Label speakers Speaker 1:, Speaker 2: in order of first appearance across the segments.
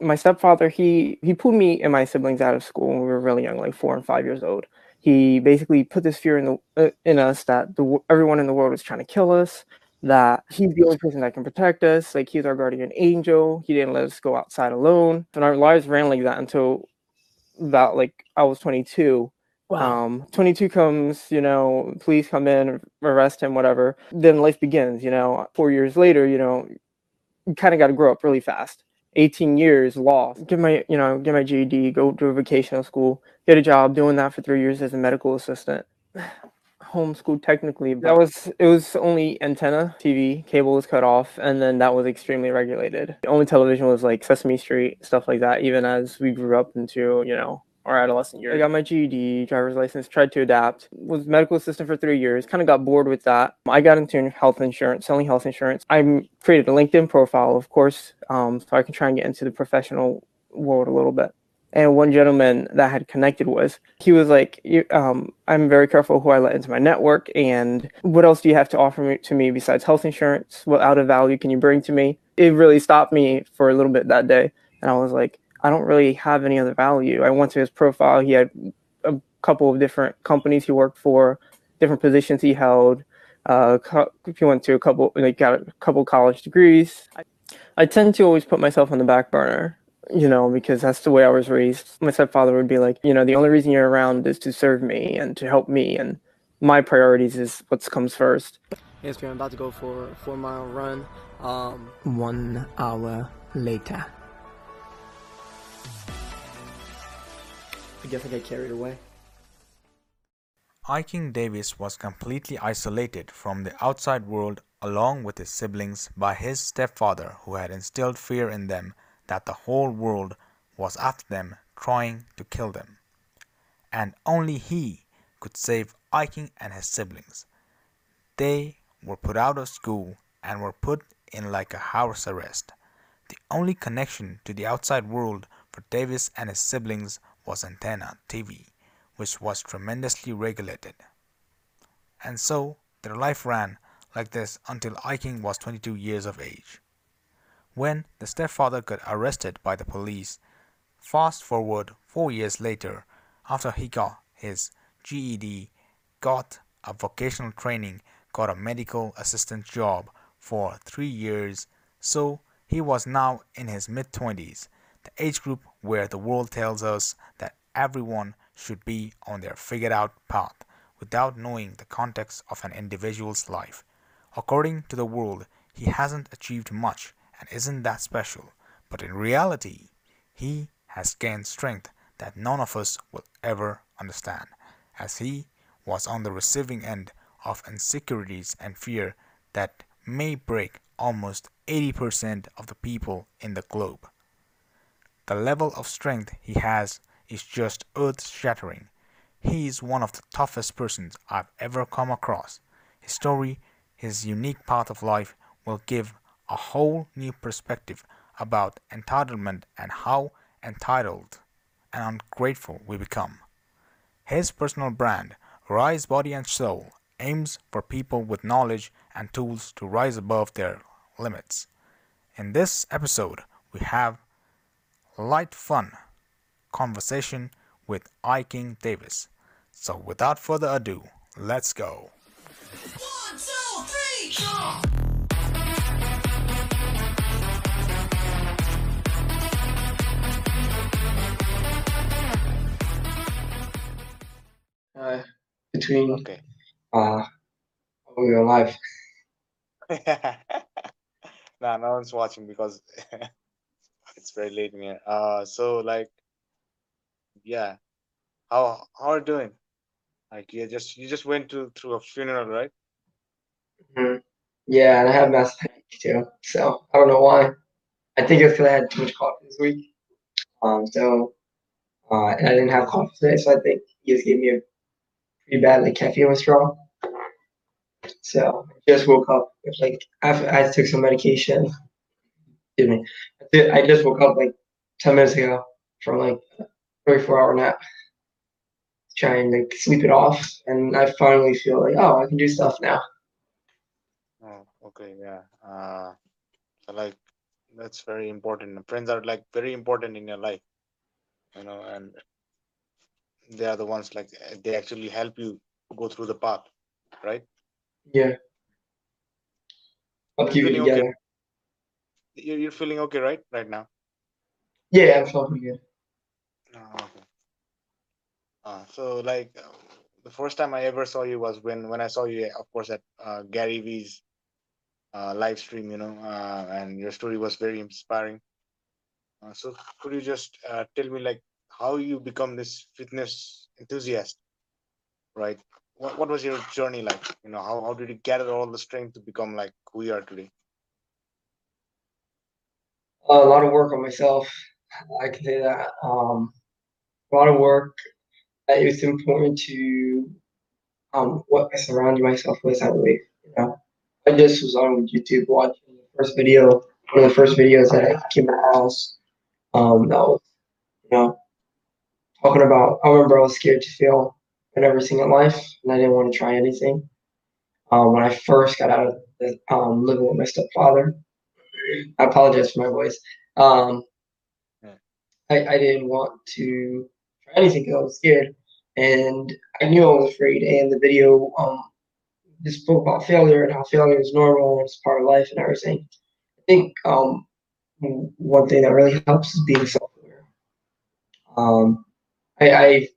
Speaker 1: My stepfather, he he pulled me and my siblings out of school when we were really young, like four and five years old. He basically put this fear in the uh, in us that the everyone in the world was trying to kill us. That he's the only person that can protect us. Like he's our guardian angel. He didn't let us go outside alone. And our lives ran like that until about like I was 22.
Speaker 2: Wow.
Speaker 1: Um, 22 comes, you know, police come in, arrest him, whatever. Then life begins, you know. Four years later, you know, you kind of got to grow up really fast. 18 years lost. Get my, you know, get my GED, go to a vocational school, get a job doing that for three years as a medical assistant. Homeschooled technically. That was it was only antenna TV, cable was cut off, and then that was extremely regulated. The only television was like Sesame Street, stuff like that, even as we grew up into, you know, our adolescent years. I got my GED, driver's license, tried to adapt, was medical assistant for three years, kind of got bored with that. I got into health insurance, selling health insurance. I created a LinkedIn profile, of course, um, so I can try and get into the professional world a little bit. And one gentleman that had connected was, he was like, um, I'm very careful who I let into my network. And what else do you have to offer me, to me besides health insurance? What out of value can you bring to me? It really stopped me for a little bit that day. And I was like, I don't really have any other value. I went to his profile. He had a couple of different companies he worked for, different positions he held. Uh, he went to a couple, like got a couple college degrees. I, tend to always put myself on the back burner, you know, because that's the way I was raised. My stepfather would be like, you know, the only reason you're around is to serve me and to help me, and my priorities is what comes first.
Speaker 2: Yes, I'm about to go for a four mile run. Um, one hour later. I guess I got carried away.
Speaker 3: Iking Davis was completely isolated from the outside world along with his siblings by his stepfather who had instilled fear in them that the whole world was after them trying to kill them. And only he could save Iking and his siblings. They were put out of school and were put in like a house arrest. The only connection to the outside world for Davis and his siblings was antenna TV, which was tremendously regulated. And so their life ran like this until Iking was 22 years of age. When the stepfather got arrested by the police, fast forward four years later, after he got his GED, got a vocational training, got a medical assistant job for three years, so he was now in his mid 20s the age group where the world tells us that everyone should be on their figured out path without knowing the context of an individual's life. According to the world, he hasn't achieved much and isn't that special, but in reality, he has gained strength that none of us will ever understand, as he was on the receiving end of insecurities and fear that may break almost 80% of the people in the globe. The level of strength he has is just earth shattering. He is one of the toughest persons I've ever come across. His story, his unique path of life, will give a whole new perspective about entitlement and how entitled and ungrateful we become. His personal brand, Rise Body and Soul, aims for people with knowledge and tools to rise above their limits. In this episode, we have light fun conversation with Iking Davis. So without further ado, let's go. One, two, three, jump!
Speaker 4: Uh, between
Speaker 3: okay.
Speaker 4: uh, we are live.
Speaker 3: nah, no one's watching because it's very late in here. Uh, so like, yeah, how how are you doing? Like you just you just went to through a funeral, right?
Speaker 4: Mm-hmm. Yeah, and I have mass headache too. So I don't know why. I think it's because I had too much coffee this week. Um, so uh, and I didn't have coffee today, so I think he just gave me a pretty bad like caffeine withdrawal. So I just woke up. It's like after I took some medication excuse me. I just woke up like 10 minutes ago from like a 24 hour nap. trying to like sleep it off. And I finally feel like, oh, I can do stuff now.
Speaker 3: Oh, okay, yeah. Uh, so like
Speaker 5: that's very important. Friends are like very important in your life, you know, and they are the ones like they actually help you go through the path, right?
Speaker 4: Yeah. I'll
Speaker 5: You're
Speaker 4: keep it
Speaker 5: feeling okay. You're, you're feeling okay, right? Right now.
Speaker 4: Yeah, I'm feeling good.
Speaker 5: Oh, okay. Uh, so like uh, the first time I ever saw you was when when I saw you, of course, at uh, Gary Vee's uh, live stream, you know, uh, and your story was very inspiring. Uh, so could you just uh, tell me like how you become this fitness enthusiast, right? What what was your journey like? You know, how how did you gather all the strength to become like who you are today?
Speaker 4: A lot of work on myself. I can say that. Um, a lot of work. Uh, It's important to um, what I surround myself with. I believe. You know, I just was on YouTube watching the first video, one of the first videos that I came across. Um, that was, you know, talking about. I remember I was scared to fail in everything in life, and I didn't want to try anything. Um, when I first got out of the, um, living with my stepfather, I apologize for my voice. Um, I, I didn't want to try anything because I was scared, and I knew I was afraid. And the video um just spoke about failure and how failure is normal and it's part of life and everything. I think um one thing that really helps is being self-aware. Um, I, I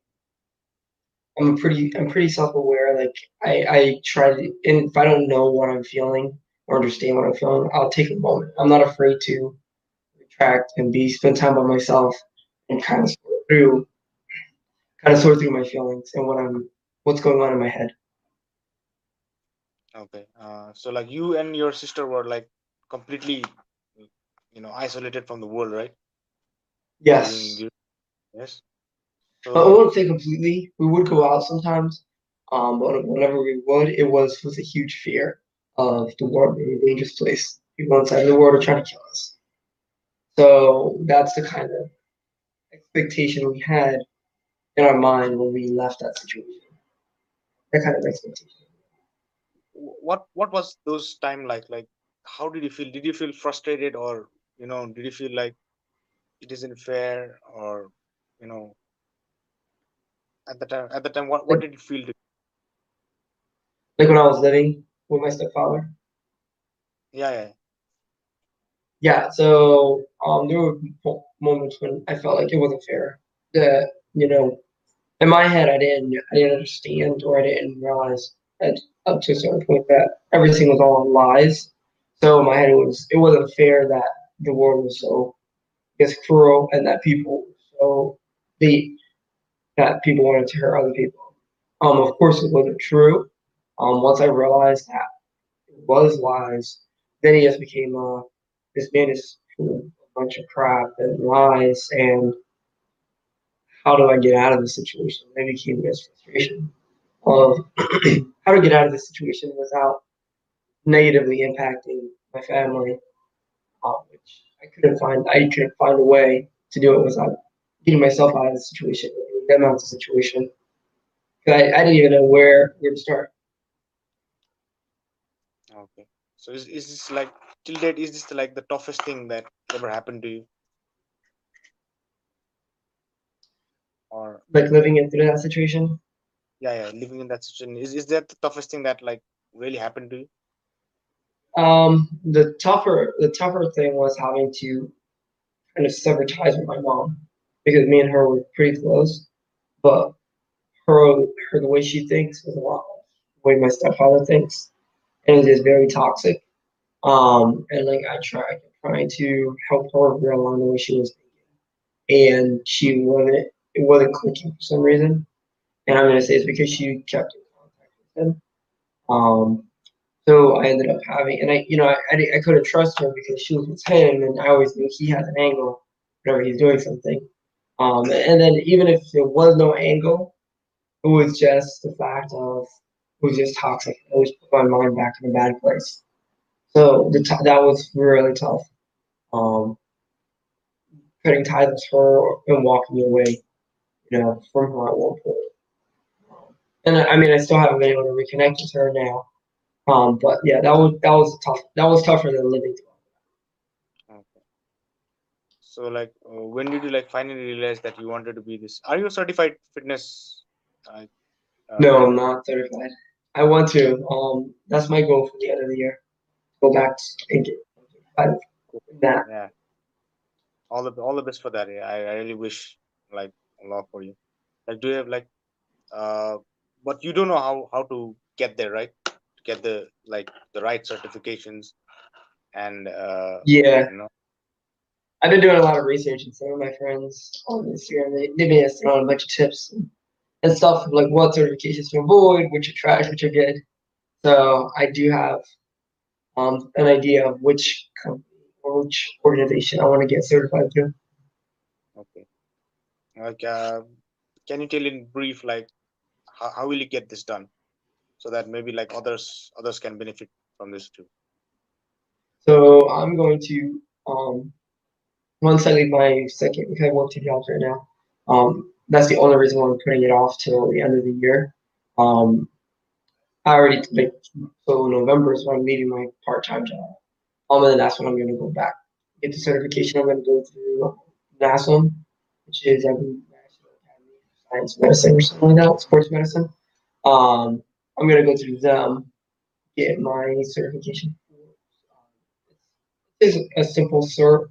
Speaker 4: I'm pretty I'm pretty self-aware. Like I I try to, and if I don't know what I'm feeling or understand what I'm feeling, I'll take a moment. I'm not afraid to retract and be spend time by myself and kind of sort through kind of sort through my feelings and what I'm what's going on in my head.
Speaker 5: Okay. Uh, so like you and your sister were like completely, you know, isolated from the world, right?
Speaker 4: Yes.
Speaker 5: Yes.
Speaker 4: I
Speaker 5: So
Speaker 4: won't say completely. We would go out sometimes, um, but whenever we would, it was with a huge fear of the world being a dangerous place. People inside the world are trying to kill us. So that's the kind of expectation we had in our mind when we left that situation. That kind of expectation.
Speaker 5: what what was those time like? Like how did you feel? Did you feel frustrated or you know, did you feel like it isn't fair or you know at the time at the time what, what did you feel
Speaker 4: Like when I was living with my stepfather.
Speaker 5: yeah yeah
Speaker 4: Yeah, so um, there were moments when I felt like it wasn't fair. That you know, in my head, I didn't, I didn't understand or I didn't realize at up to a certain point that everything was all lies. So in my head, it was, it wasn't fair that the world was so, I guess, cruel and that people so the that people wanted to hurt other people. Um, of course, it wasn't true. Um, once I realized that it was lies, then he just became uh, this man is a bunch of crap and lies and how do I get out of the situation? That became this frustration of how to get out of the situation without negatively impacting my family, um, which I couldn't find. I couldn't find a way to do it without getting myself out of the situation, them out of the situation. 'Cause I, I didn't even know where where to start.
Speaker 5: okay so is, is this like till date is this like the toughest thing that ever happened to you? Or
Speaker 4: Like living it through that situation.
Speaker 5: yeah yeah living in that situation. Is, is that the toughest thing that like really happened to you?
Speaker 4: Um, the tougher the tougher thing was having to kind of sever ties with my mom because me and her were pretty close, but her her the way she thinks is a lot the way my stepfather thinks, and it is very toxic. Um, and like I tried trying to help her grow realign the way she was thinking, and she wasn't it wasn't clicking for some reason, and I'm gonna say it's because she kept in contact with him. Um, so I ended up having, and I, you know, I, I, I couldn't trust her because she was with him, and I always knew he has an angle whenever he's doing something. Um, and then even if there was no angle, it was just the fact of was just toxic. It always put my mind back in a bad place. So the t- that was really tough. Um, cutting ties with her and walking away, you know, from her at one point. And I, I mean, I still haven't been able to reconnect with her now. Um, but yeah, that was that was tough. That was tougher than living
Speaker 5: so like uh, when did you like finally realize that you wanted to be this are you a certified fitness uh,
Speaker 4: No, I'm not certified. I want to. Um, that's my goal for the end of the year. Go back and get that.
Speaker 5: yeah. All of all the best for that. Yeah, I, I really wish like a lot for you. Like do you have like uh but you don't know how how to get there right? To get the like the right certifications and uh
Speaker 4: Yeah,
Speaker 5: you know.
Speaker 4: I've been doing a lot of research, and some of my friends on Instagram they they made us on a bunch of tips. and, and stuff like what certifications to avoid, which are trash, which are good. So I do have um an idea of which company or which organization I want to get certified to.
Speaker 5: okay like uh can you tell in brief like how, how will you get this done so that maybe like others others can benefit from this too
Speaker 4: So I'm going to um once I leave my second because I work two jobs right now. Um that's the only reason why I'm putting it off till the end of the year. Um I already like so November is when I'm leaving my part time job. Um and then that's when I'm gonna go back. Get the certification I'm gonna go through NASM, which is I National Academy of Science Medicine or something like that, sports medicine. Um I'm gonna go through them, get my certification It's a simple cert,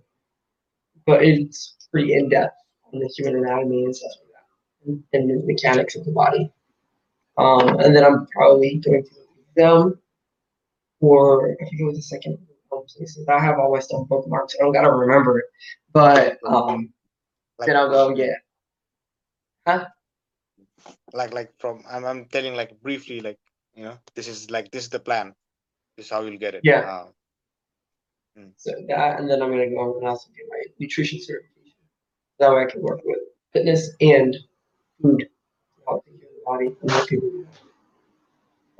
Speaker 4: but it's pretty in depth on the human anatomy and stuff and, and the mechanics of the body. Um, and then I'm probably going to them or I forget what the second one places. I have all my stuff bookmarked, so I don't gotta remember it. But um,
Speaker 5: like
Speaker 4: then I'll go yeah. Huh?
Speaker 5: like like from I'm, I'm telling like briefly like you know this is like this is the plan this is how you'll get it
Speaker 4: Yeah.
Speaker 5: uh,
Speaker 4: So that, and then I'm gonna go and also get my nutrition certification. That way I can work with fitness and food. Take care body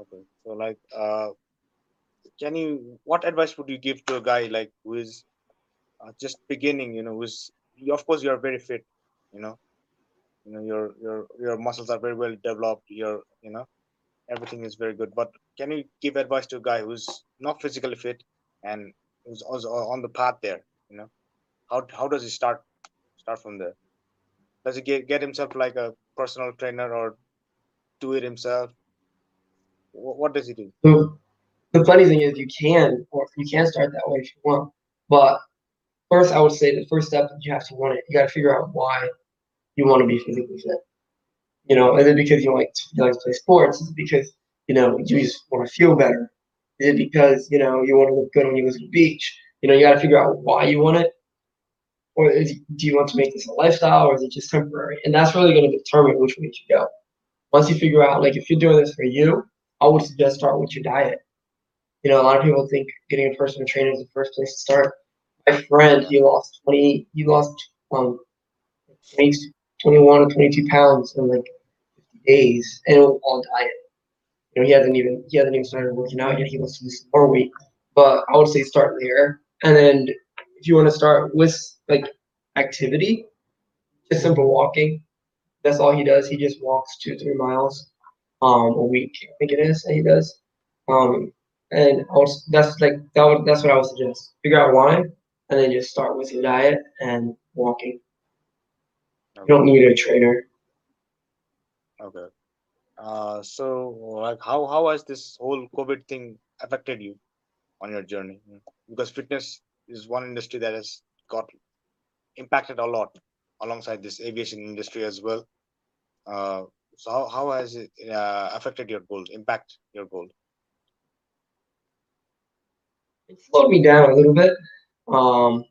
Speaker 5: okay. So like uh can you what advice would you give to a guy like who is uh, just beginning you know who's you, of course you're very fit you know? You know your your your muscles are very well developed your you know everything is very good. But can you give advice to a guy who's not physically fit and who's also on the path there you know? How how does he start start from there? Does he get, get himself like a personal trainer or do it himself what, what does he do
Speaker 4: So the funny thing is you can or you can start that way if you want. But first I would say the first step is you have to want it. You gotta figure out why you want to be physically fit. You know, is it because you like to, you like to play sports? Is it because, you know, you just want to feel better? Is it because, you know, you want to look good when you go to the beach? You know, you gotta figure out why you want it. Or do you want to make this a lifestyle or is it just temporary? And that's really gonna determine which way you go. Once you figure out like if you're doing this for you, I would suggest start with your diet. You know, a lot of people think getting a personal trainer is the first place to start. My friend, he lost twenty, he lost um, 20, 21 or twenty-two pounds in like fifty days, and it was all diet. You know, he hasn't even he hasn't even started working out yet. He wants to lose more weight, but I would say start there, and then if you want to start with like activity, just simple walking. That's all he does. He just walks two three miles um a week. I think it is he does. Um, and also that's like that. Would, that's what I would suggest. Figure out why, and then just start with your diet and walking. You don't need a trainer.
Speaker 5: Okay. Uh, so like how how has this whole COVID thing affected you on your journey? Because fitness is one industry that has got impacted a lot alongside this aviation industry as well. Uh, so how, how has it uh, affected your goal, impact your goal?
Speaker 4: It slowed me down a little bit. Um,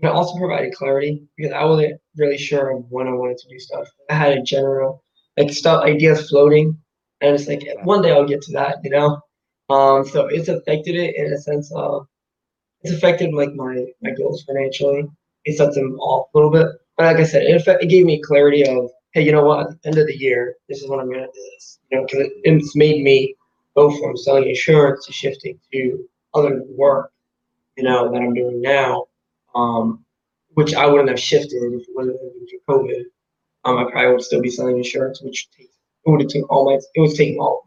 Speaker 4: but it also provided clarity because I wasn't really sure of when I wanted to do stuff. I had a general like stuff ideas floating, and it's like one day I'll get to that, you know. Um, so it's affected it in a sense of it's affected like my my goals financially. It set them off a little bit, but like I said, it, affect, it gave me clarity of hey, you know what? At the end of the year, this is what I'm gonna do. This, you know, because it, it's made me go from selling insurance to shifting to other work, you know, that I'm doing now, um, which I wouldn't have shifted if it wasn't for COVID. Um, I probably would still be selling insurance, which takes, it would have taken all my, it was taking all,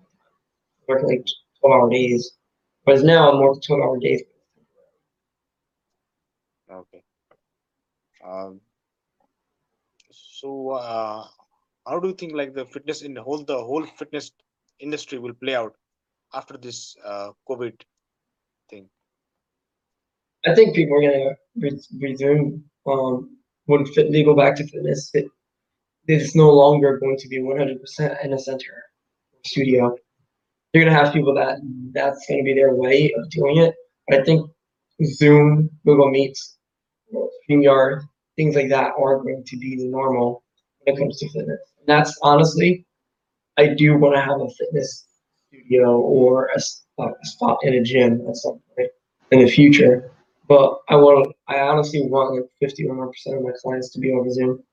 Speaker 4: working like 12 hour days. Whereas now I'm working 12 hour days.
Speaker 5: Okay. Um, so, uh, how do you think like the fitness in the whole the whole fitness industry will play out after this uh, COVID thing?
Speaker 4: I think people are gonna re- resume um, when fit, they go back to fitness. It, it's no longer going to be 100% in a center studio. You're gonna have people that that's gonna be their way of doing it. But I think Zoom, Google Meets, StreamYard, things like that aren't going to be the normal when it comes to fitness. And that's honestly, I do want to have a fitness studio or a spot in a gym at some point in the future. But I want, I honestly want like 50 or more percent of my clients to be over Zoom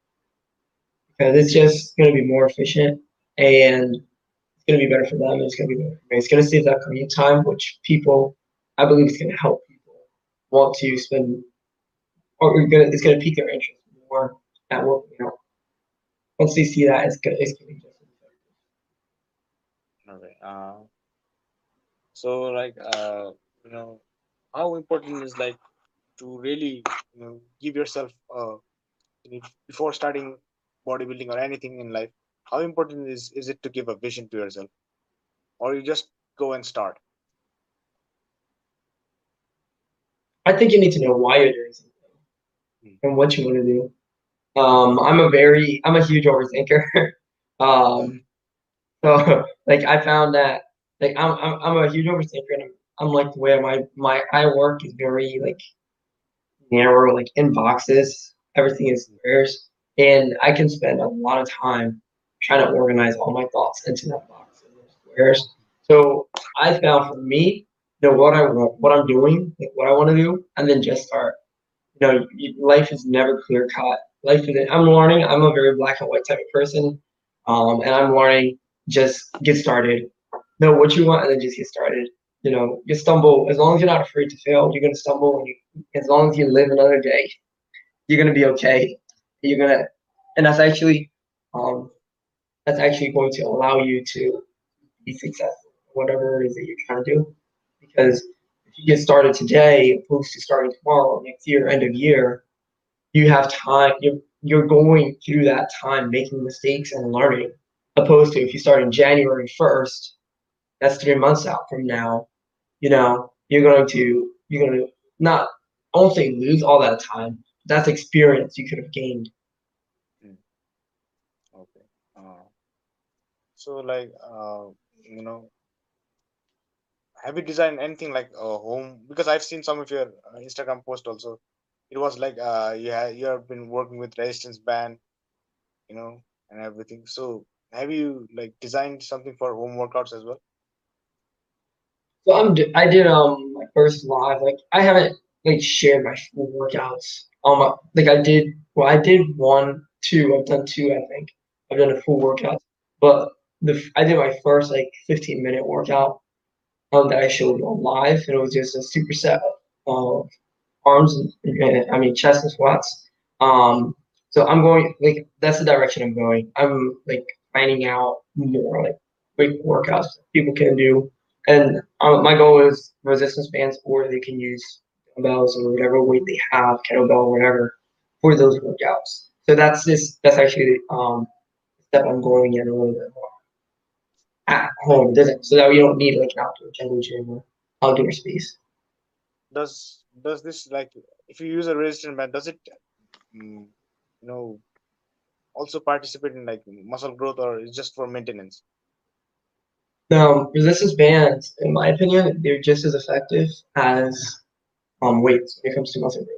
Speaker 4: because it's just going to be more efficient and it's going to be better for them. It's going to be better for me. It's going to save that commute time, which people, I believe, is going to help people want to spend, or it's going to, it's going to pique their interest more That will, You know, once they see that, it's going to, it's to be just.
Speaker 5: Okay. Uh, so like uh, you know, how important is like to really you know give yourself uh before starting bodybuilding or anything in life? How important is is it to give a vision to yourself, or you just go and start?
Speaker 4: I think you need to know why you're doing something. And what you want to do. Um, I'm a very, I'm a huge overthinker. um, so like I found that like I'm, I'm, I'm a huge overthinker and I'm, I'm like the way my, my, I work is very like narrow, like in boxes, everything is squares. And I can spend a lot of time trying to organize all my thoughts into that box and those squares. So I found for me, know what I want, what I'm doing, like what I want to do, and then just start. You know, life is never clear cut. Life is. I'm learning. I'm a very black and white type of person, um, and I'm learning. Just get started. Know what you want, and then just get started. You know, you stumble as long as you're not afraid to fail. You're gonna stumble, and you, as long as you live another day, you're gonna be okay. You're gonna, and that's actually, um, that's actually going to allow you to be successful, whatever it is that you're trying to do because you get started today opposed to starting tomorrow next year end of year you have time you're, you're going through that time making mistakes and learning opposed to if you start in january 1st that's three months out from now you know you're going to you're going to not I won't say lose all that time that's experience you could have gained
Speaker 5: Okay. Uh, so like uh, you know, have you designed anything like a home? Because I've seen some of your uh, Instagram post also. It was like uh, yeah, you have been working with resistance band, you know, and everything. So have you like designed something for home workouts as well?
Speaker 4: So I'm I did um my first live like I haven't like shared my workouts um like I did well I did one two I've done two I think I've done a full workout but the I did my first like 15 minute workout um that I showed on live it was just a superset of arms and, and I mean chest and squats um so I'm going like that's the direction I'm going I'm like finding out more like quick workouts people can do and um, my goal is resistance bands, or they can use dumbbells or whatever weight they have, kettlebell, whatever, for those workouts. So that's this. That's actually um step I'm going in a little bit more at home. Doesn't so that you don't need like an outdoor jungle gym or outdoor space.
Speaker 5: Does does this like if you use a resistance band, does it mm, you know also participate in like muscle growth or is just for maintenance?
Speaker 4: Now, resistance bands, in my opinion, they're just as effective as um, weights when it comes to muscle growth.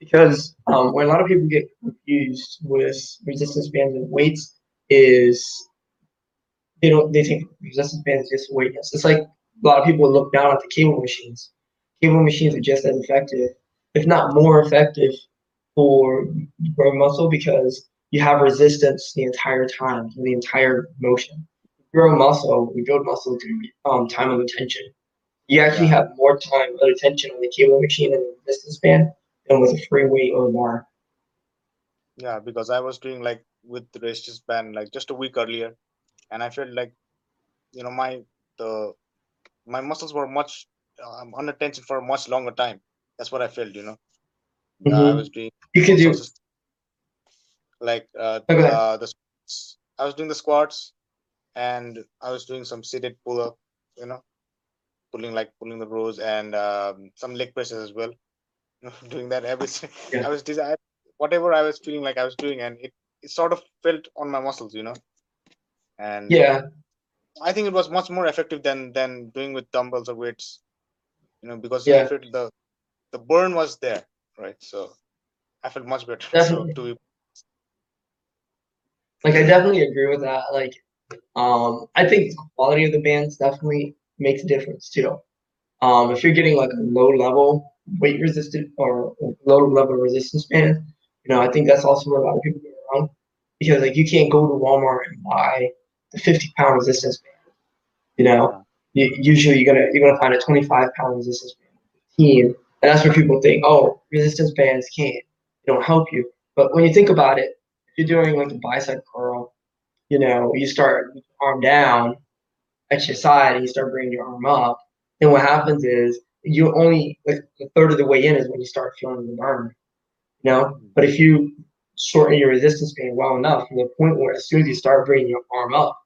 Speaker 4: Because um, when a lot of people get confused with resistance bands and weights, is they don't they think resistance bands is just weightless. It's like a lot of people look down at the cable machines. Cable machines are just as effective, if not more effective, for growing muscle because you have resistance the entire time, the entire motion grow muscle, we build muscle through um, time of attention. You actually have more time of attention on the cable machine and the resistance band than with a free weight or bar.
Speaker 5: Yeah, because I was doing like with the resistance band like just a week earlier, and I felt like you know my the my muscles were much um, under tension for a much longer time. That's what I felt, you know. Uh, I
Speaker 4: Mhm.
Speaker 5: was doing
Speaker 4: You
Speaker 5: all
Speaker 4: do
Speaker 5: like uh,
Speaker 4: Okay.
Speaker 5: uh the. I was doing the squats, and I was doing some seated pull up. You know, pulling like pulling the rows and um, some leg presses as well. Doing that every.
Speaker 4: Yeah.
Speaker 5: I was desi- whatever I was feeling like I was doing, and it it sort of felt on my muscles. You know, and
Speaker 4: Yeah,
Speaker 5: I think it was much more effective than than doing with dumbbells or weights. You know, because
Speaker 4: Yeah.
Speaker 5: The the burn was there, right? So I felt much better.
Speaker 4: Definitely.
Speaker 5: So
Speaker 4: like I definitely agree with that. Like, um, I think the quality of the bands definitely makes a difference too. Um, if you're getting like a low level weight resistant or low level resistance band, you know, I think that's also where a lot of people get wrong because like you can't go to Walmart and buy the 50 pound resistance band. You know, you, usually you're gonna you're gonna find a 25 pound resistance band, 15, and that's where people think, oh, resistance bands can't, they don't help you. But when you think about it, if you're doing like a bicep curl, you know, you start arm down at your side and you start bringing your arm up, then what happens is you only like a third of the way in is when you start feeling the burn. You know, but if you shorten your resistance band well enough from the point where as soon as you start bringing your arm up,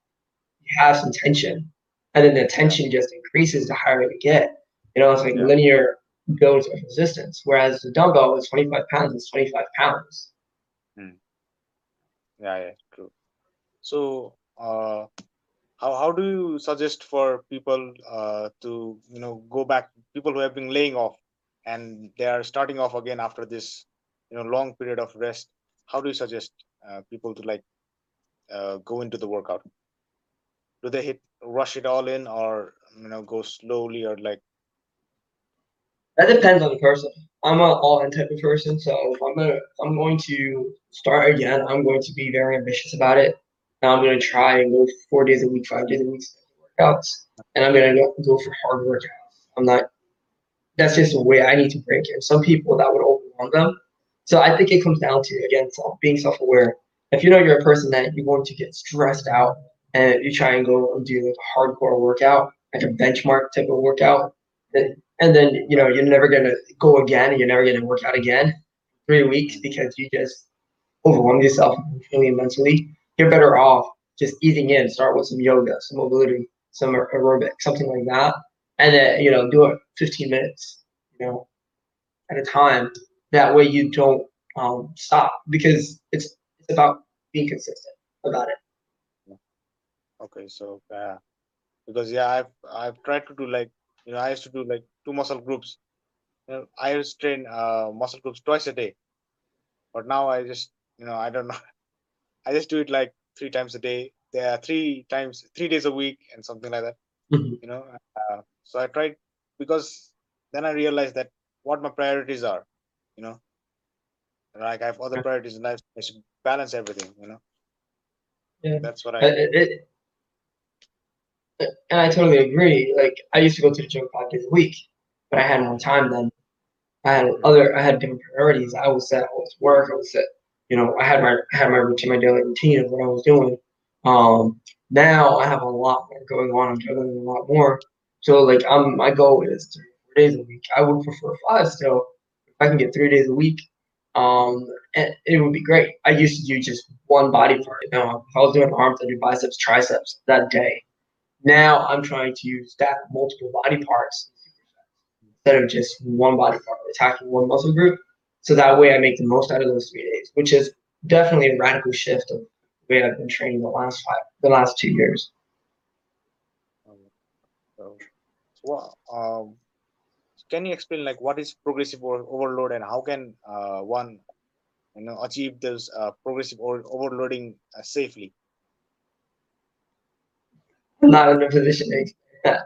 Speaker 4: you have some tension, and then the tension just increases the higher you get. You know, it's like
Speaker 5: Yeah.
Speaker 4: linear builds of resistance. Whereas the dumbbell is 25 pounds, it's 25 pounds.
Speaker 5: Yeah, yeah, true. So, uh, how how do you suggest for people uh, to you know go back? People who have been laying off and they are starting off again after this you know long period of rest. How do you suggest uh, people to like uh, go into the workout? Do they hit rush it all in, or you know go slowly, or like
Speaker 4: That depends on the person. I'm a all in type of person, so if I'm gonna I'm going to start again, I'm going to be very ambitious about it. now I'm gonna try and go four days a week, five days a week workouts, and I'm gonna go, go for hard workouts. I'm not. That's just the way I need to break it. Some people that would overwhelm them. So I think it comes down to again self, being self-aware. If you know you're a person that you're going to get stressed out, and you try and go and do like a hardcore workout, like a benchmark type of workout, and then you know you're never gonna go again and you're never gonna work out again three weeks because you just overwhelm yourself and mentally. You're better off just easing in start with some yoga some mobility some aerobic something like that. And then you know do it 15 minutes you know at a time. That way you don't um, stop because it's it's about being consistent about it
Speaker 5: okay, so uh, because yeah, I've I've tried to do like you know I used to do like two muscle groups. You know, I used to train uh, muscle groups twice a day, but now I just you know I don't know. I just do it like three times a day. There are three times, three days a week, and something like that.
Speaker 4: Mhm.
Speaker 5: You know, uh, so I tried because then I realized that what my priorities are. You know, like I have other priorities in life. I should balance everything. You know,
Speaker 4: Yeah.
Speaker 5: that's what I.
Speaker 4: It, it, and I totally agree. Like I used to go to the gym five days a week, but I had more time then. I had other, I had different priorities. I was at, I was work, I was at, You know, I had my, I had my routine, my daily routine of what I was doing. Um, now I have a lot more going on. I'm juggling a lot more. So like, I'm my goal is three, four days a week. I would prefer five still. If I can get three days a week, um, it would be great. I used to do just one body part. You know, if I was doing arms, I do biceps, triceps that day. Now I'm trying to stack multiple body parts instead of just one body part, attacking one muscle group. So that way I make the most out of those three days, which is definitely a radical shift of the way I've been training the last five, the last two years.
Speaker 5: So, so, um, can you explain like what is progressive overload and how can uh, one, you know, achieve this uh, progressive overloading uh, safely?
Speaker 4: Not in a position to explain.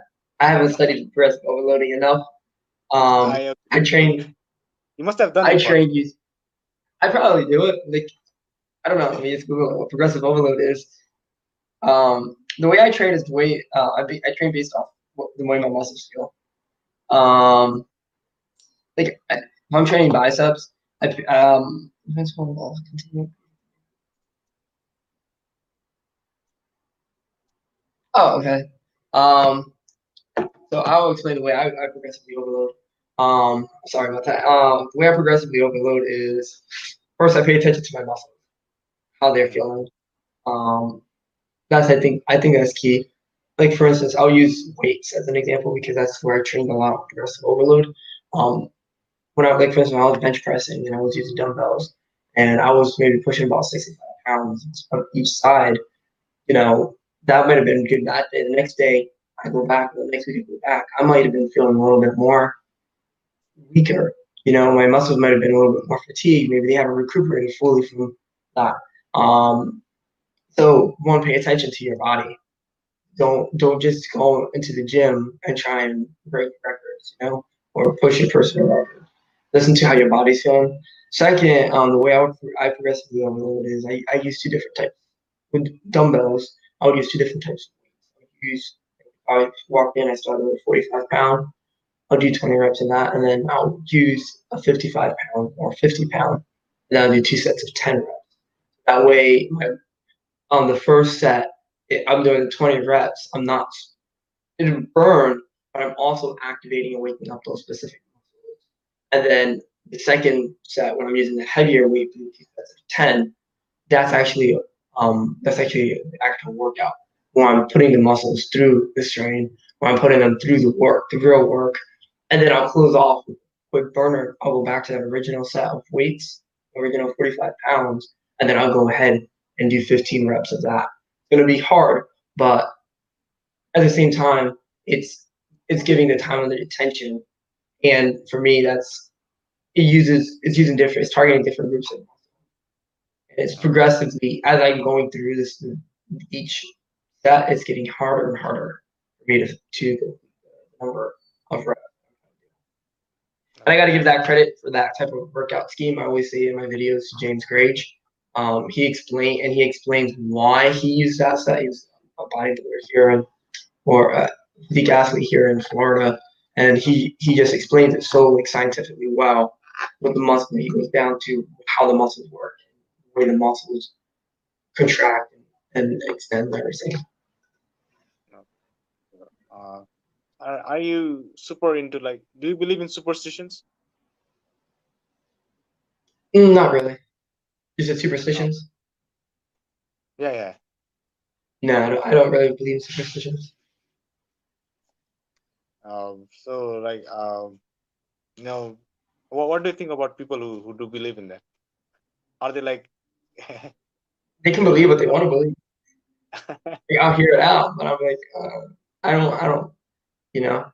Speaker 4: I haven't studied progressive overloading enough. Um,
Speaker 5: I,
Speaker 4: I trained
Speaker 5: you must have done.
Speaker 4: I trained you. I probably do it. Like, I don't know. I mean, it's Google what progressive overload is. Um, the way I train is the way uh, I, be, I train based off what, the way my muscles feel. Um, like I, if I'm training biceps, I um. depends on what I'll continue. Oh, okay. Um, so I will explain the way I, I progressively overload. Um, sorry about that. Um, the way I progressively overload is first I pay attention to my muscles. how they're feeling. Um, that's I think I think that's key. Like for instance, I'll use weights as an example because that's where I trained a lot of progressive overload. Um, when I like for instance, when I was bench pressing and I was using dumbbells and I was maybe pushing about 65 pounds on each side, you know, that might have been good that day. The next day I go back, the next week I go back, I might have been feeling a little bit more weaker. You know, my muscles might have been a little bit more fatigued. Maybe they haven't recuperated fully from that. Um, so one, pay attention to your body. Don't don't just go into the gym and try and break records, you know, or push your personal record. Listen to how your body's feeling. Second, um, the way I I progressively overload is I, I use two different types with dumbbells. I would use two different types of weights. I would use I walked in, I started with 45 pound. I'll do 20 reps in that, and then I'll use a 55 pound or 50 pound, and I'll do two sets of 10 reps. That way, my, on the first set, it, I'm doing 20 reps. I'm not it'll burn, but I'm also activating and waking up those specific muscles. And then the second set, when I'm using the heavier weight, two sets of 10, that's actually um, that's actually the actual workout where I'm putting the muscles through the strain, where I'm putting them through the work, the real work, and then I'll close off with burner. I'll go back to that original set of weights, original 45 pounds, and then I'll go ahead and do 15 reps of that. It's gonna be hard, but at the same time, it's it's giving the time and the attention. And for me, that's it uses it's using different, it's targeting different groups of. It's progressively as I'm going through this each that it's getting harder and harder for me to to the number of reps. And I got to give that credit for that type of workout scheme. I always say in my videos James Grage. Um, he explained and he explains why he used that set. He's a bodybuilder here in, or a physique athlete here in Florida, and he he just explains it so like scientifically well with the muscle. He goes down to how the muscles work, way the muscles contract and extend everything.
Speaker 5: Uh, are, are you super into like? Do you believe in superstitions?
Speaker 4: Mm, Not really. Is it superstitions?
Speaker 5: Yeah, yeah.
Speaker 4: No, I don't, I don't really believe in superstitions.
Speaker 5: Um, so like, um, you know, what what do you think about people who who do believe in that? Are they like?
Speaker 4: They can believe what they want to believe. Like, I'll hear it out, but I'm like, uh, I don't, I don't, you know,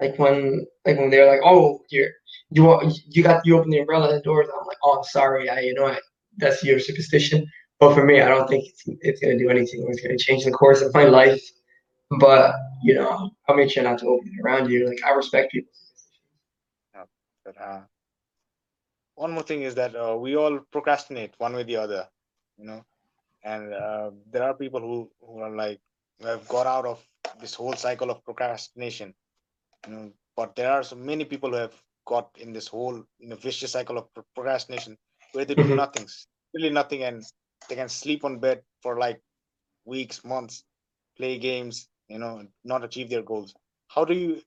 Speaker 4: like when, like when they're like, oh, you're, you, wa- you got, you open the umbrella and doors. I'm like, oh, I'm sorry, I, you know, I, that's your superstition. But for me, I don't think it's, it's gonna do anything. It's gonna change the course of my life. But you know, I'll make sure not to open it around you. Like I respect people.
Speaker 5: But, uh, one more thing is that uh, we all procrastinate one way or the other, you know, and uh, there are people who, who are like who have got out of this whole cycle of procrastination, you know. But there are so many people who have got in this whole you know, vicious cycle of procrastination where they do
Speaker 4: Mhm.
Speaker 5: nothing, really nothing, and they can sleep on bed for like weeks, months, play games, you know, not achieve their goals. How do you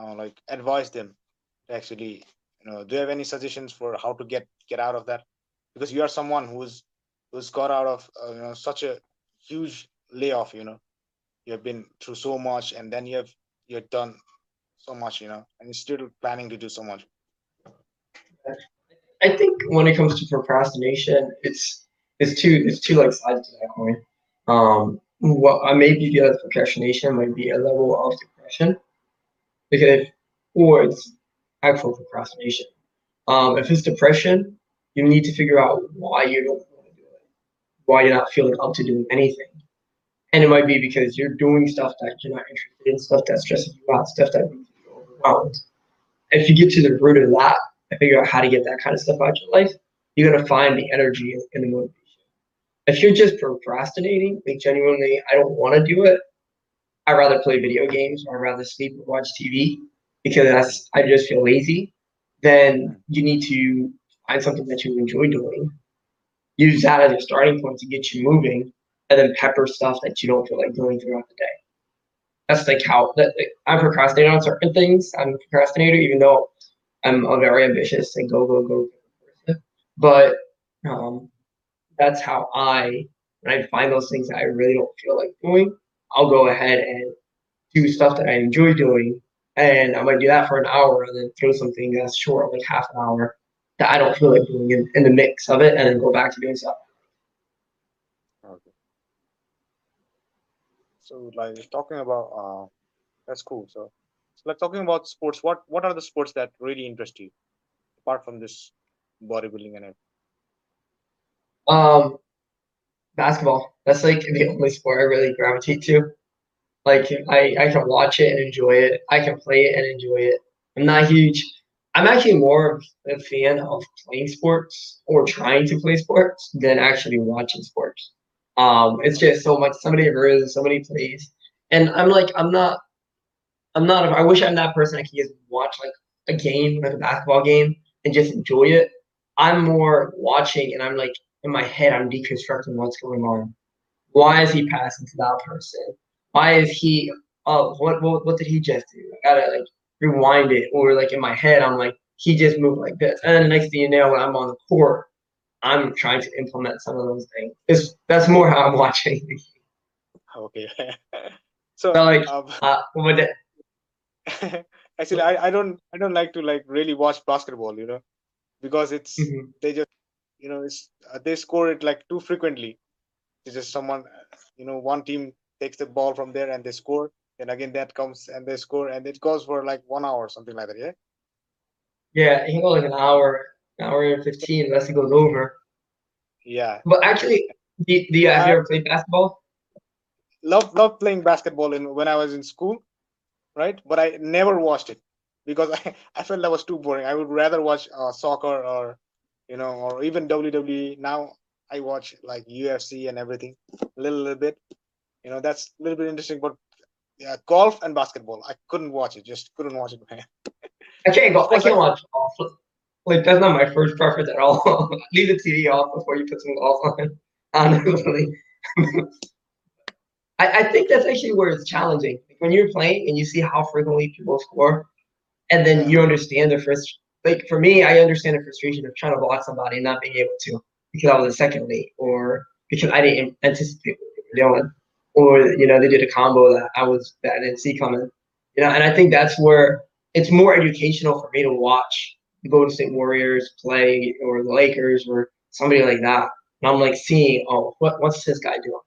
Speaker 5: uh, like advise them to actually you know do you have any suggestions for how to get get out of that? Because you are someone who's who's got out of uh, you know such a huge layoff you know. You have been through so much and then you have you've done so much you know and you're still planning to do so much.
Speaker 4: I think when it comes to procrastination, it's it's two it's two like sides to that coin. Um, what I maybe feel as procrastination might be a level of depression, because or it's actual procrastination. Um, if it's depression, you need to figure out why you don't want to do it, why you're not feeling up to doing anything, and it might be because you're doing stuff that you're not interested in, stuff that stresses you out, stuff that makes you overwhelmed. If you get to the root of that and figure out how to get that kind of stuff out of your life, you're gonna find the energy and the motivation. If you're just procrastinating, like genuinely, I don't want to do it. I'd rather play video games or I'd rather sleep or watch TV because I just feel lazy. Then you need to find something that you enjoy doing. Use that as your starting point to get you moving, and then pepper stuff that you don't feel like doing throughout the day. That's like how that like, I procrastinate on certain things. I'm a procrastinator, even though I'm a very ambitious and go go go. But um, that's how I when I find those things that I really don't feel like doing, I'll go ahead and do stuff that I enjoy doing. And I might do that for an hour and then throw something that's short, like half an hour, that I don't feel like doing in, in the mix of it, and then go back to doing stuff.
Speaker 5: Okay. So like talking about uh that's cool. So, so like talking about sports, what what are the sports that really interest you apart from this bodybuilding and it?
Speaker 4: Um, basketball. That's like the only sport I really gravitate to. Like I, I can watch it and enjoy it. I can play it and enjoy it. I'm not huge. I'm actually more of a fan of playing sports or trying to play sports than actually watching sports. Um, it's just so much, so many errors, so many plays, and I'm like, I'm not, I'm not. I wish I'm that person that can just watch like a game, like a basketball game, and just enjoy it. I'm more watching, and I'm like in my head, I'm deconstructing what's going on. Why is he passing to that person? Why is he? Oh, what what what did he just do? I gotta like rewind it, or like in my head, I'm like he just moved like this, and then the next thing you know, when I'm on the court, I'm trying to implement some of those things. It's that's more how I'm watching.
Speaker 5: Okay. so
Speaker 4: So like,
Speaker 5: um,
Speaker 4: uh, it,
Speaker 5: actually I, I don't I don't like to like really watch basketball, you know, because it's
Speaker 4: Mhm.
Speaker 5: they just you know it's uh, they score it like too frequently. It's just someone you know one team takes the ball from there and they score, and again that comes and they score and it goes for like one hour something like that. Yeah.
Speaker 4: yeah, it can go like an hour, an hour and fifteen unless it goes over.
Speaker 5: Yeah.
Speaker 4: But actually, do, do you have you ever played basketball?
Speaker 5: Love love playing basketball in when I was in school, right? But I never watched it because I, I felt that was too boring. I would rather watch uh, soccer or you know or even WWE. Now I watch like UFC and everything a little, little bit. You know that's a little bit interesting. But yeah, golf and basketball, I couldn't watch it. Just couldn't watch it.
Speaker 4: I can't go. I can't watch golf. Like that's not my first preference at all. Leave the TV off before you put some golf on. Honestly, I, I think that's actually where it's challenging. Like when you're playing and you see how frequently people score, and then you understand the first. Like for me, I understand the frustration of trying to block somebody and not being able to because I was a second late, or because I didn't anticipate what they were doing, or you know they did a combo that I was that I didn't see coming. You know, and I think that's where it's more educational for me to watch the Golden State Warriors play or the Lakers or somebody like that. And I'm like seeing, oh, what what's this guy doing?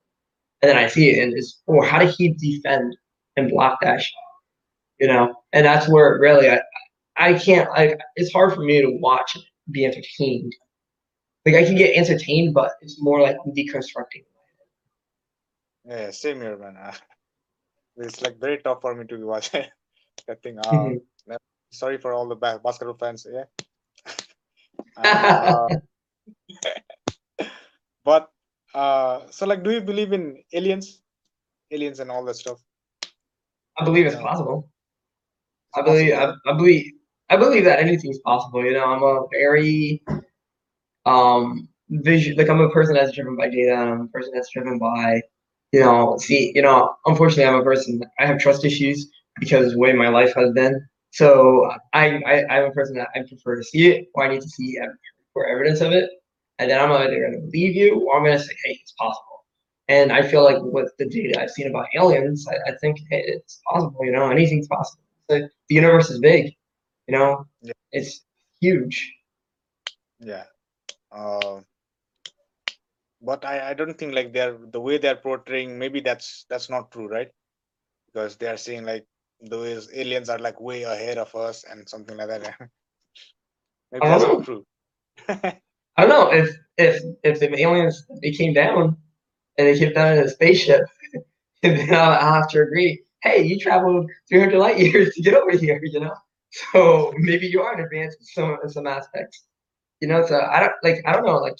Speaker 4: And then I see it and it's, oh, how did he defend and block that shot? You know, and that's where really I I can't like it's hard for me to watch be entertained. Like I can get entertained, but it's more like deconstructing.
Speaker 5: Yeah, same here, man. Uh, it's like very tough for me to watch that thing. Uh,
Speaker 4: Mhm.
Speaker 5: sorry for all the ba- basketball fans. Yeah. Uh, but uh, so like, do you believe in aliens, aliens and all that stuff?
Speaker 4: I believe it's possible. I believe I, I believe I believe that anything's possible. You know, I'm a very um vision like I'm a person that's driven by data. I'm a person that's driven by you know see you know unfortunately I'm a person I have trust issues because of the way my life has been. So I, I I'm a person that I prefer to see it or I need to see for evidence of it, and then I'm either going to believe you or I'm going to say, hey, it's possible. And I feel like with the data I've seen about aliens, I, I think hey, it's possible. You know, anything's possible. The, the universe is big. You know,
Speaker 5: Yeah.
Speaker 4: it's huge.
Speaker 5: Yeah. Uh, but I, I don't think like they're the way they're portraying. Maybe that's that's not true, right? Because they are saying like those aliens are like way ahead of us and something like that. maybe
Speaker 4: I
Speaker 5: that's
Speaker 4: don't
Speaker 5: not true.
Speaker 4: I don't know if if if the aliens they came down and they came down in a spaceship, then I'll, I'll have to agree. Hey, you traveled 300 light years to get over here, you know. So maybe you are in advance in some in some aspects, you know. So I don't like I don't know like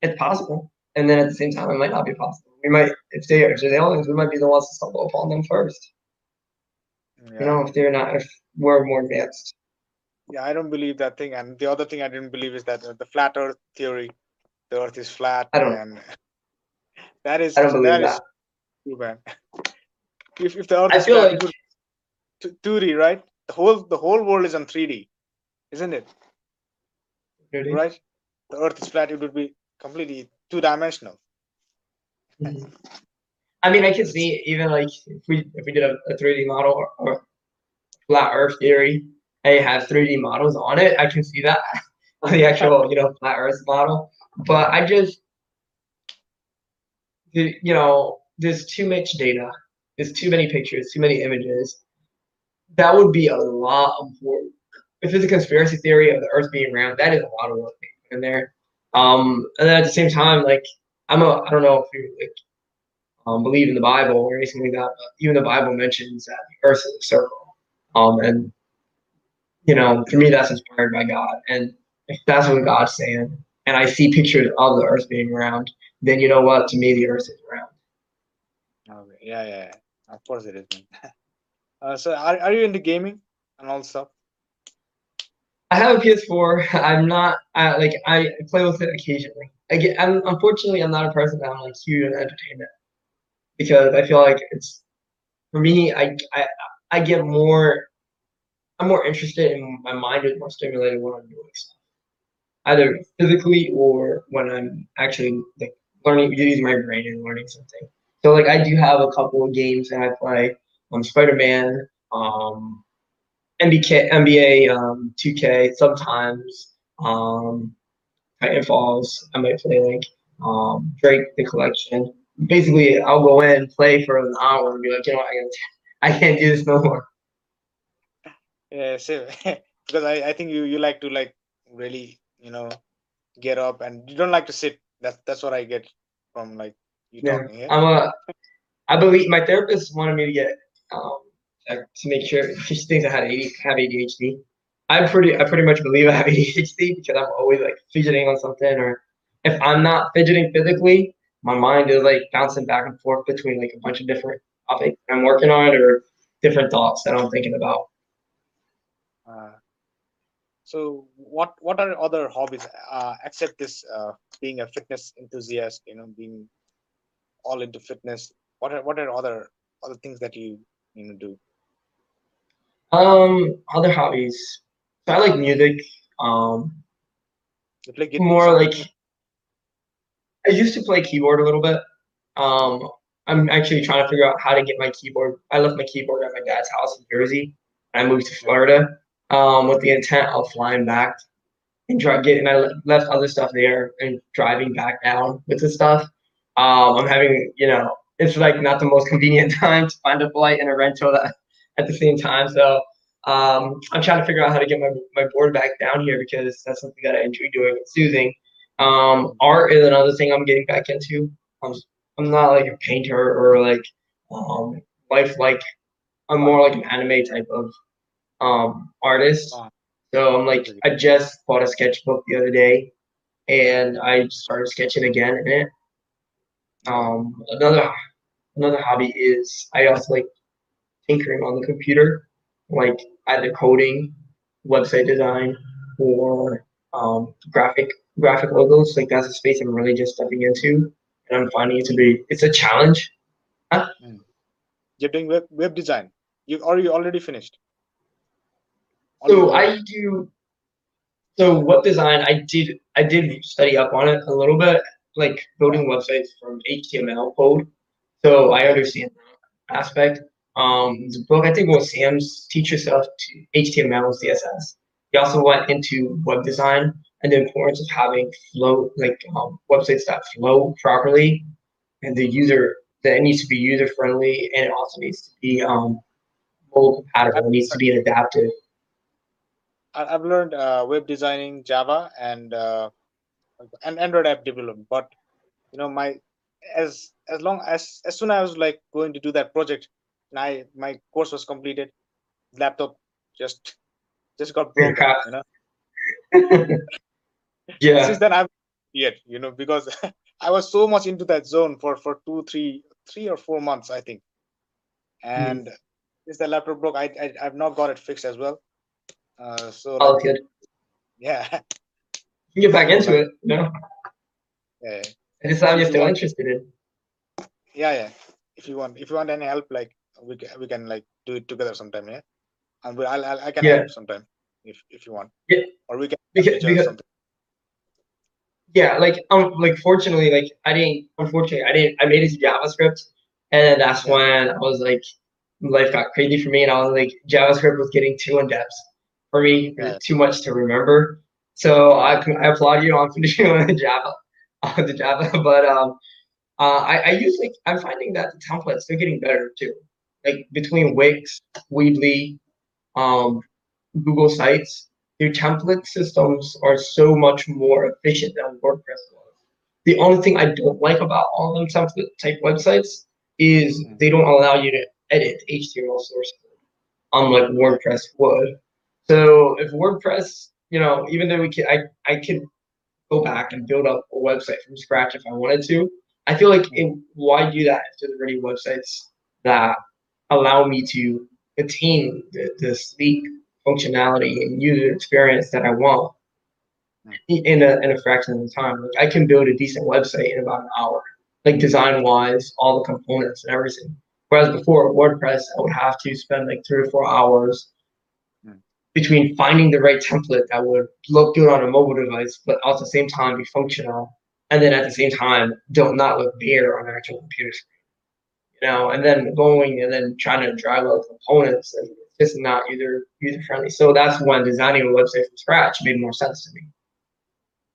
Speaker 4: it's possible, and then at the same time it might not be possible. We might if they if they're the aliens, we might be the ones to stumble upon them first.
Speaker 5: yeah.
Speaker 4: You know, if they're not if we're more advanced.
Speaker 5: yeah, I don't believe that thing. And the other thing I didn't believe is that the flat Earth theory, the Earth is flat,
Speaker 4: I don't-
Speaker 5: and that is
Speaker 4: I don't believe
Speaker 5: that is
Speaker 4: that.
Speaker 5: true, man. If if the Earth
Speaker 4: I
Speaker 5: is
Speaker 4: feel
Speaker 5: flat,
Speaker 4: like
Speaker 5: would, 2D, right? The whole the whole world is on three D, isn't it?
Speaker 4: Really?
Speaker 5: Right? The Earth is flat. It would be completely two dimensional.
Speaker 4: I mean, I could see even like if we if we did a, a 3D model or, or flat Earth theory, and has 3D models on it, I can see that on the actual you know flat Earth model. But I just, you know, there's too much data, there's too many pictures, too many images. That would be a lot of work. If it's a conspiracy theory of the Earth being round, that is a lot of work in there. Um, and then at the same time, like I'm a I don't know if you like um, believe in the Bible or anything like that. But even the Bible mentions that the Earth is a circle. Um, and you know, for me, that's inspired by God. And if that's what God's saying, and I see pictures of the Earth being round, then you know what? To me, the Earth is round.
Speaker 5: Okay. Yeah, yeah, yeah. Of course it is. uh, so are, are you into gaming and all stuff?
Speaker 4: I have a PS4. I'm not like I play with it occasionally. I get, I'm unfortunately I'm not a person that I'm like huge on entertainment because I feel like it's for me. I I I get more. I'm more interested in my mind is more stimulated when I'm doing stuff, either physically or when I'm actually like learning using my brain and learning something. So like I do have a couple of games that I play. Um, Spider Man. Um, MBK, NBA, um, 2K sometimes, um, Titan Falls. I might play like um, Drake the Collection. Basically, I'll go in, play for an hour, and be like, you know, what, I can't, I can't do this no more.
Speaker 5: Yeah, same. because I, I think you, you like to like really, you know, get up and you don't like to sit. That's that's what I get from like you
Speaker 4: Yeah,
Speaker 5: talking here.
Speaker 4: I'm a. I believe my therapist wanted me to get um to make sure she thinks I had AD, have ADHD. I pretty I pretty much believe I have ADHD because I'm always like fidgeting on something, or if I'm not fidgeting physically, my mind is like bouncing back and forth between like a bunch of different topics I'm working on or different thoughts that I'm thinking about.
Speaker 5: Uh, so what what are other hobbies uh, except this uh, being a fitness enthusiast? You know, being all into fitness. What are what are other other things that you you know do?
Speaker 4: Um, other hobbies. I like music. Um,
Speaker 5: play guitar?
Speaker 4: more like I used to play keyboard a little bit. Um, I'm actually trying to figure out how to get my keyboard. I left my keyboard at my dad's house in Jersey. I moved to Florida um, with the intent of flying back and try getting. I left other stuff there and driving back down with the stuff. Um, I'm having, you know, it's like not the most convenient time to find a flight and a rental at, at the same time. So um, I'm trying to figure out how to get my, my board back down here because that's something that I enjoy doing. It's soothing. Um, art is another thing I'm getting back into. I'm, I'm not like a painter or like um, life like I'm more like an anime type of um, artist. So I'm like I just bought a sketchbook the other day, and I started sketching again in it. Um, another another hobby is I also like tinkering on the computer, like either coding, website design, or um, graphic graphic logos. Like that's a space I'm really just stepping into, and I'm finding it to be it's a challenge.
Speaker 5: You're doing web web design. You or you already finished?
Speaker 4: So? I do. So web design, I did I did study up on it a little bit, like building websites from HTML code. So I understand that aspect. Um, the book I think was Sams Teach Yourself to HTML and CSS. He also went into web design and the importance of having flow, like um, websites that flow properly, and the user that needs to be user friendly, and it also needs to be um, mobile compatible. It needs to be adaptive.
Speaker 5: I've learned uh, web designing, Java, and uh, and Android app development. But you know, my as as long as as soon as I was like going to do that project, I my course was completed, laptop just just got
Speaker 4: Yeah,
Speaker 5: broken.
Speaker 4: crap.
Speaker 5: You know,
Speaker 4: yeah.
Speaker 5: since then I've yet you know because I was so much into that zone for for two three three or four months I think, and since the laptop broke, I, I I've not got it fixed as well. Uh, so
Speaker 4: All good.
Speaker 5: yeah,
Speaker 4: You can get back into it, you know?
Speaker 5: yeah.
Speaker 4: I just you're still interested in.
Speaker 5: yeah yeah if you want if you want any help like we can, we can like do it together sometime yeah and we, I'll, I'll i can
Speaker 4: Yeah.
Speaker 5: help sometime if if you want
Speaker 4: Yeah.
Speaker 5: or we can
Speaker 4: Because,
Speaker 5: help each other
Speaker 4: because, yeah, like um, like fortunately, like I didn't. Unfortunately, I didn't. I made it to JavaScript, and then that's when I was like, life got crazy for me, and I was like, JavaScript was getting too in depth for me,
Speaker 5: Yeah.
Speaker 4: too much to remember. So I I applaud you on finishing on the Java, on the Java, but um, uh, I I use like I'm finding that the templates they're getting better too, like between Wix, Weebly, um, Google Sites your template systems are so much more efficient than WordPress was. The only thing I don't like about all them template type websites is they don't allow you to edit HTML source code, unlike WordPress would. So if WordPress, you know, even though we can, I, I could go back and build up a website from scratch if I wanted to. I feel like it, why do that if there's already websites that allow me to attain the, the sleek functionality and user experience that I want in a, in a fraction of the time. Like I can build a decent website in about an hour, like design wise, all the components and everything. Whereas before WordPress, I would have to spend like three or four hours between finding the right template that would look good on a mobile device, but at the same time be functional, and then at the same time don't not look bare on an actual computer screen. You know, and then going and then trying to drive out components and it's just not user user friendly. So that's when designing a website from scratch made more sense to me.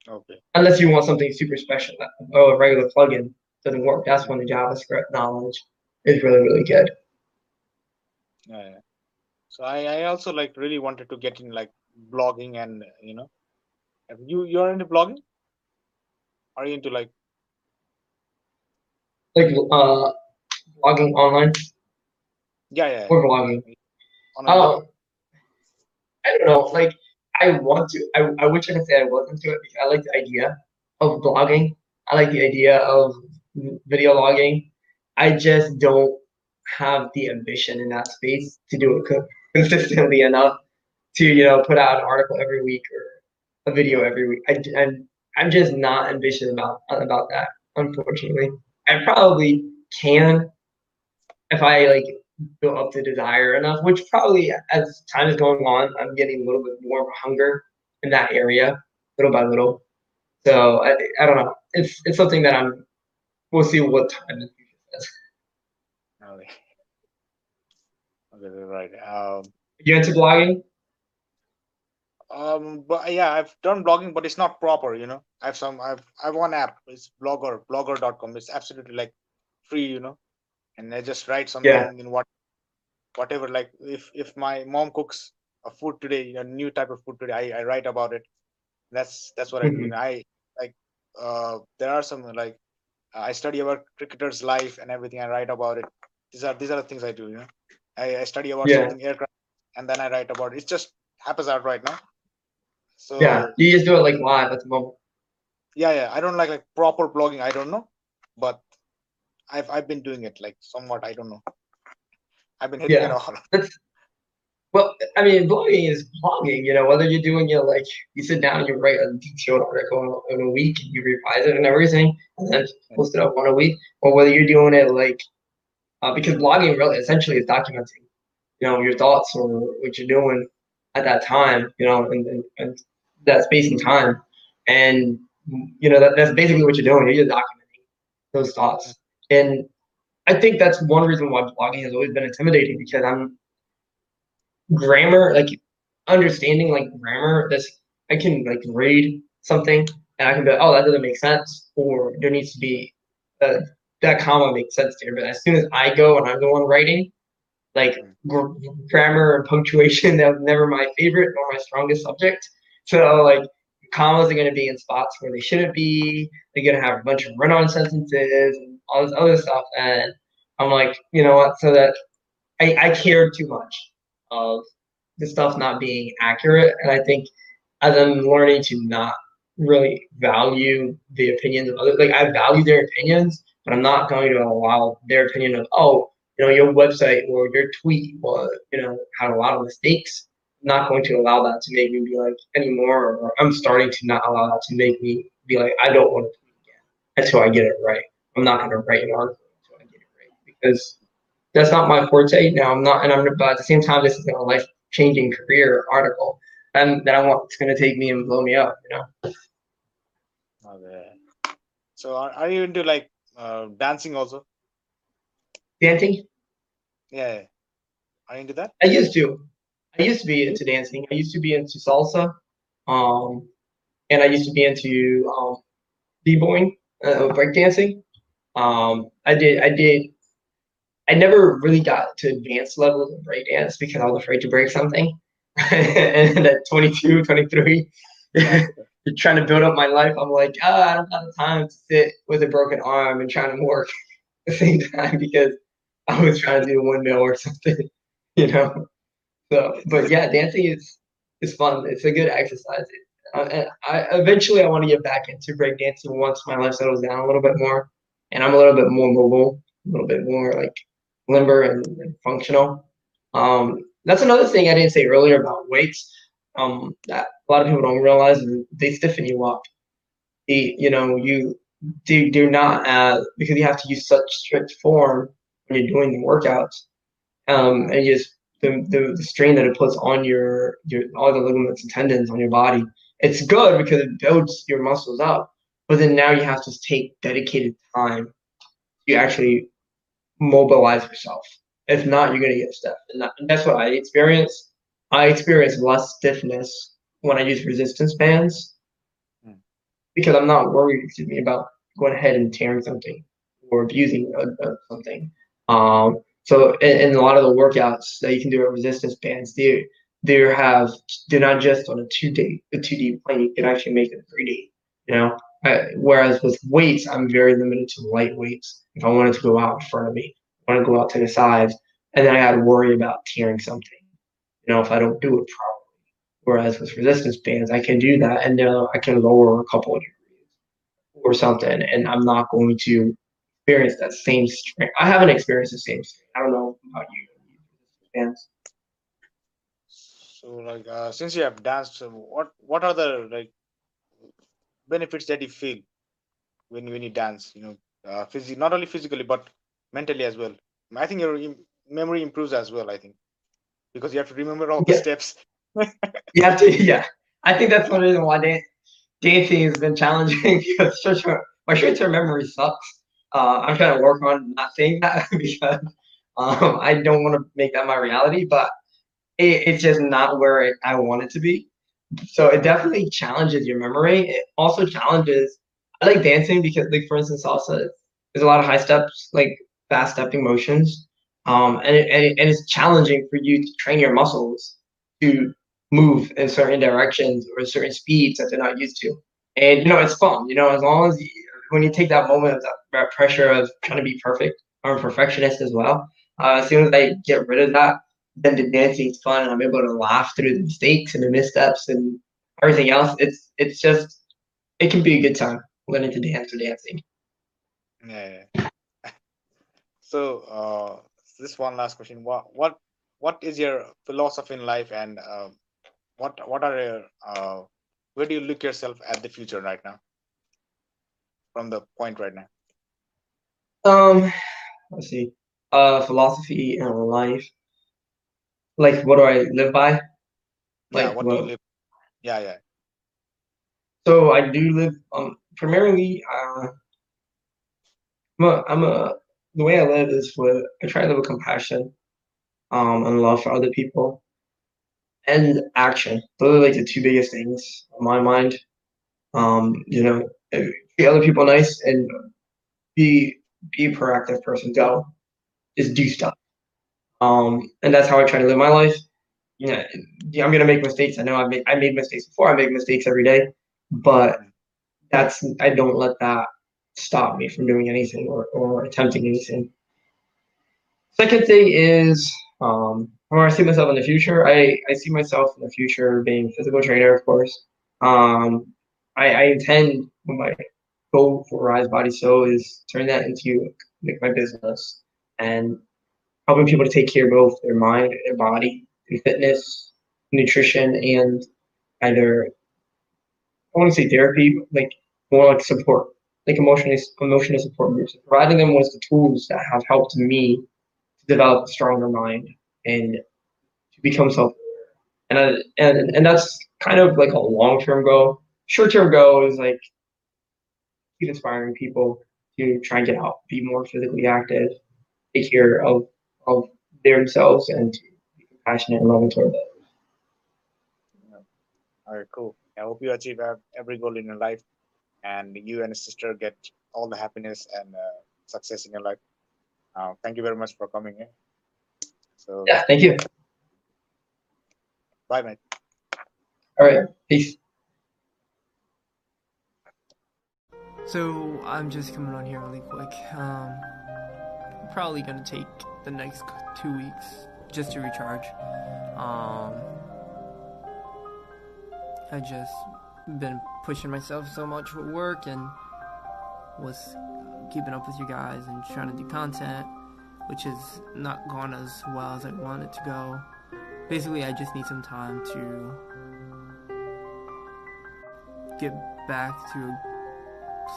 Speaker 5: Okay.
Speaker 4: Unless you want something super special, oh, a regular plugin doesn't work. That's when the JavaScript knowledge is really really good.
Speaker 5: Yeah. So I, I also like really wanted to get in like blogging and you know, you you're into blogging? Are you into like
Speaker 4: Like uh, blogging online
Speaker 5: yeah yeah, yeah.
Speaker 4: or blogging.
Speaker 5: a?
Speaker 4: Um, I don't know. Like, I want to. I, I wish I could say I was into it because I like the idea of blogging. I like the idea of video logging. I just don't have the ambition in that space to do it consistently enough to you know put out an article every week or a video every week. I, I'm I'm just not ambitious about about that. Unfortunately, I probably can if I like built up the desire enough, which probably as time is going on, I'm getting a little bit more hunger in that area, little by little. So I, I don't know. It's it's something that I'm. We'll see what time the future says.
Speaker 5: Okay. Okay, right. Um,
Speaker 4: You into blogging?
Speaker 5: um, but yeah, I've done blogging, but it's not proper. You know, I have some. I've I've one app. It's Blogger, Blogger.com. It's absolutely like free. You know, and I just write something
Speaker 4: Yeah.
Speaker 5: in what, whatever. Like if if my mom cooks a food today, a new type of food today, I, I write about it. That's that's what I do. I like. Uh, there are some like I study about cricketers' life and everything. I write about it. These are these are the things I do. You know, I, I study about
Speaker 4: Yeah.
Speaker 5: something aircraft, and then I write about it. It just happens out right now. So
Speaker 4: Yeah, you just do it like live at the moment.
Speaker 5: yeah, yeah. I don't like like proper blogging. I don't know, but I've I've been doing it like somewhat. I don't know. I've been hitting it
Speaker 4: Yeah.
Speaker 5: all.
Speaker 4: That's well, I mean, blogging is blogging. You know, whether you're doing it like you sit down and you write a detailed article in a week and you revise it and everything, and then post it up on a week, or whether you're doing it like uh, because blogging really essentially is documenting, you know, your thoughts or what you're doing at that time, you know, and, and, and that space and time, and you know that, that's basically what you're doing. You're documenting those thoughts, and I think that's one reason why blogging has always been intimidating because I'm grammar, like understanding like grammar. This I can like read something and I can be like, oh, that doesn't make sense, or there needs to be uh, that comma makes sense there. But as soon as I go and I'm the one writing, like gr- grammar and punctuation, that was never my favorite nor my strongest subject. So like commas are going to be in spots where they shouldn't be. They're going to have a bunch of run-on sentences all this other stuff. And I'm like, you know what? So that I, I cared too much of the stuff not being accurate. And I think as I'm learning to not really value the opinions of others, like I value their opinions, but I'm not going to allow their opinion of, oh, you know, your website or your tweet was, you know, had a lot of mistakes. I'm not going to allow that to make me be like anymore, or I'm starting to not allow that to make me be like, I don't want to tweet again until I get it right. I'm not going to write an article until I get it right because that's not my forte. Now I'm not, and I'm, but at the same time, this is a life changing career article and that I want, it's going to take me and blow me up, you know?
Speaker 5: Okay. So are, are you into like uh, dancing also?
Speaker 4: Dancing?
Speaker 5: Yeah, yeah. Are you into that?
Speaker 4: I used to. I used to be into dancing. I used to be into salsa, um, and I used to be into um, b-boying, uh, breakdancing. Um, I did. I did. I never really got to advanced levels of breakdance because I was afraid to break something. and at 22, 23, trying to build up my life, I'm like, oh, I don't have the time to sit with a broken arm and trying to work at the same time because I was trying to do one windmill or something, you know. So, but yeah, dancing is is fun. It's a good exercise. Uh, and I eventually I want to get back into breakdancing once my life settles down a little bit more, and I'm a little bit more mobile, a little bit more like limber and, and functional. Um, that's another thing I didn't say earlier about weights. Um, that a lot of people don't realize they stiffen you up. You know, you do do not uh, because you have to use such strict form when you're doing the workouts, um, and just the, the, the strain that it puts on your your all the ligaments and tendons on your body. It's good because it builds your muscles up, but then now you have to take dedicated time to actually mobilize yourself. If not, you're gonna get stiff, and, that, and that's what I experience. I experience less stiffness when I use resistance bands
Speaker 5: Hmm.
Speaker 4: because I'm not worried excuse me, about going ahead and tearing something or abusing uh, uh, something. Um, so in, in a lot of the workouts that you can do at resistance bands, they they have they're not just on a two day a two D plane. You can actually make it three D. You know, I, whereas with weights, I'm very limited to light weights. If I wanted to go out in front of me, I want to go out to the sides, and then I got to worry about tearing something. You know, if I don't do it properly. Whereas with resistance bands, I can do that, and then I can lower a couple of degrees or something, and I'm not going to experience that same strength. I haven't experienced the same strength. I don't know about you. Bands.
Speaker 5: So like uh, since you have danced, what what are the like benefits that you feel when when you dance? You know, uh, phys- not only physically but mentally as well. I think your memory improves as well. I think because you have to remember all the steps.
Speaker 4: You have to, yeah. I think that's one reason why dan- dancing has been challenging because short term, my short term memory sucks. Uh, I'm trying to work on not saying that because um, I don't want to make that my reality, but it, it's just not where it, I want it to be. So it definitely challenges your memory. It also challenges. I like dancing because, like for instance, salsa. There's a lot of high steps, like fast stepping motions, um, and it, and, it, and it's challenging for you to train your muscles to move in certain directions or certain speeds that they're not used to. And you know, it's fun. You know, as long as you, when you take that moment of that, pressure of trying to be perfect, I'm a perfectionist as well. Uh, as soon as I get rid of that, then the dancing is fun, and I'm able to laugh through the mistakes and the missteps and everything else. It's it's just it can be a good time learning to dance or dancing.
Speaker 5: Yeah. so uh, this one last question: What what what is your philosophy in life, and uh, what what are your uh, where do you look yourself at the future right now? From the point right now.
Speaker 4: Um, let's see. Uh, philosophy in life. Like, what do I live by?
Speaker 5: yeah.
Speaker 4: Like,
Speaker 5: What do you live? Yeah, yeah.
Speaker 4: So I do live um primarily uh I'm a, I'm a the way I live is with I try to live with compassion, um and love for other people and action. Those are like the two biggest things on my mind. Um, you know, eh, treat other people nice and be be a proactive person. Go. Just do stuff. Um, and that's how I try to live my life. You know, I'm gonna make mistakes. I know I make I made mistakes before. I make mistakes every day, but that's I don't let that stop me from doing anything or, or attempting anything. Second thing is um where I see myself in the future. I, I see myself in the future being a physical trainer, of course. Um I, I intend my goal for Rise Body So is turn that into like my business and helping people to take care of both their mind, their body, and fitness, nutrition, and either I want to say therapy, like more like support, like emotional emotional support groups, providing them with the tools that have helped me to develop a stronger mind and to become self and I, and and that's kind of like a long term goal. Short term goal is like keep inspiring people to try and get out, be more physically active, take care of of themselves, and to be compassionate and loving toward others.
Speaker 5: All right, cool. I hope you achieve every goal in your life, and you and your sister get all the happiness and uh, success in your life. Uh, thank you very much for coming in. So,
Speaker 4: Yeah, thank you.
Speaker 5: bye, mate.
Speaker 4: All right, peace.
Speaker 2: So I'm just coming on here really quick. Um, probably gonna take the next two weeks just to recharge. Um, I just been pushing myself so much with work and was keeping up with you guys and trying to do content, which has not gone as well as I want it to go. Basically, I just need some time to get back to a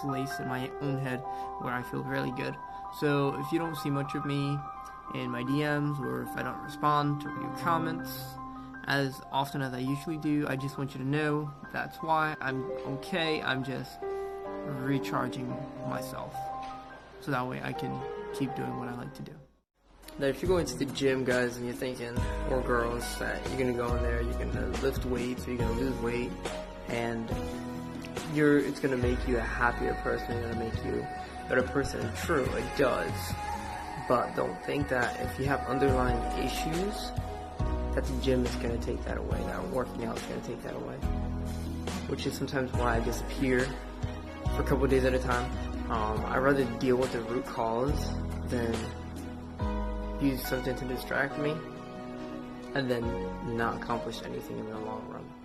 Speaker 2: place in my own head where I feel really good. So if you don't see much of me in my DMs or if I don't respond to your comments as often as I usually do, I just want you to know that's why I'm okay. I'm just recharging myself. So that way I can keep doing what I like to do. Now, if you're going to the gym, guys, and you're thinking, or girls, that you're gonna go in there, you're gonna lift weights, or you're gonna lose weight, and you're it's gonna make you a happier person, it's gonna make you a better person. True, it does. But don't think that if you have underlying issues, that the gym is gonna take that away, that working out is gonna take that away. Which is sometimes why I disappear for a couple days at a time. Um, I rather deal with the root cause than use something to distract me and then not accomplish anything in the long run.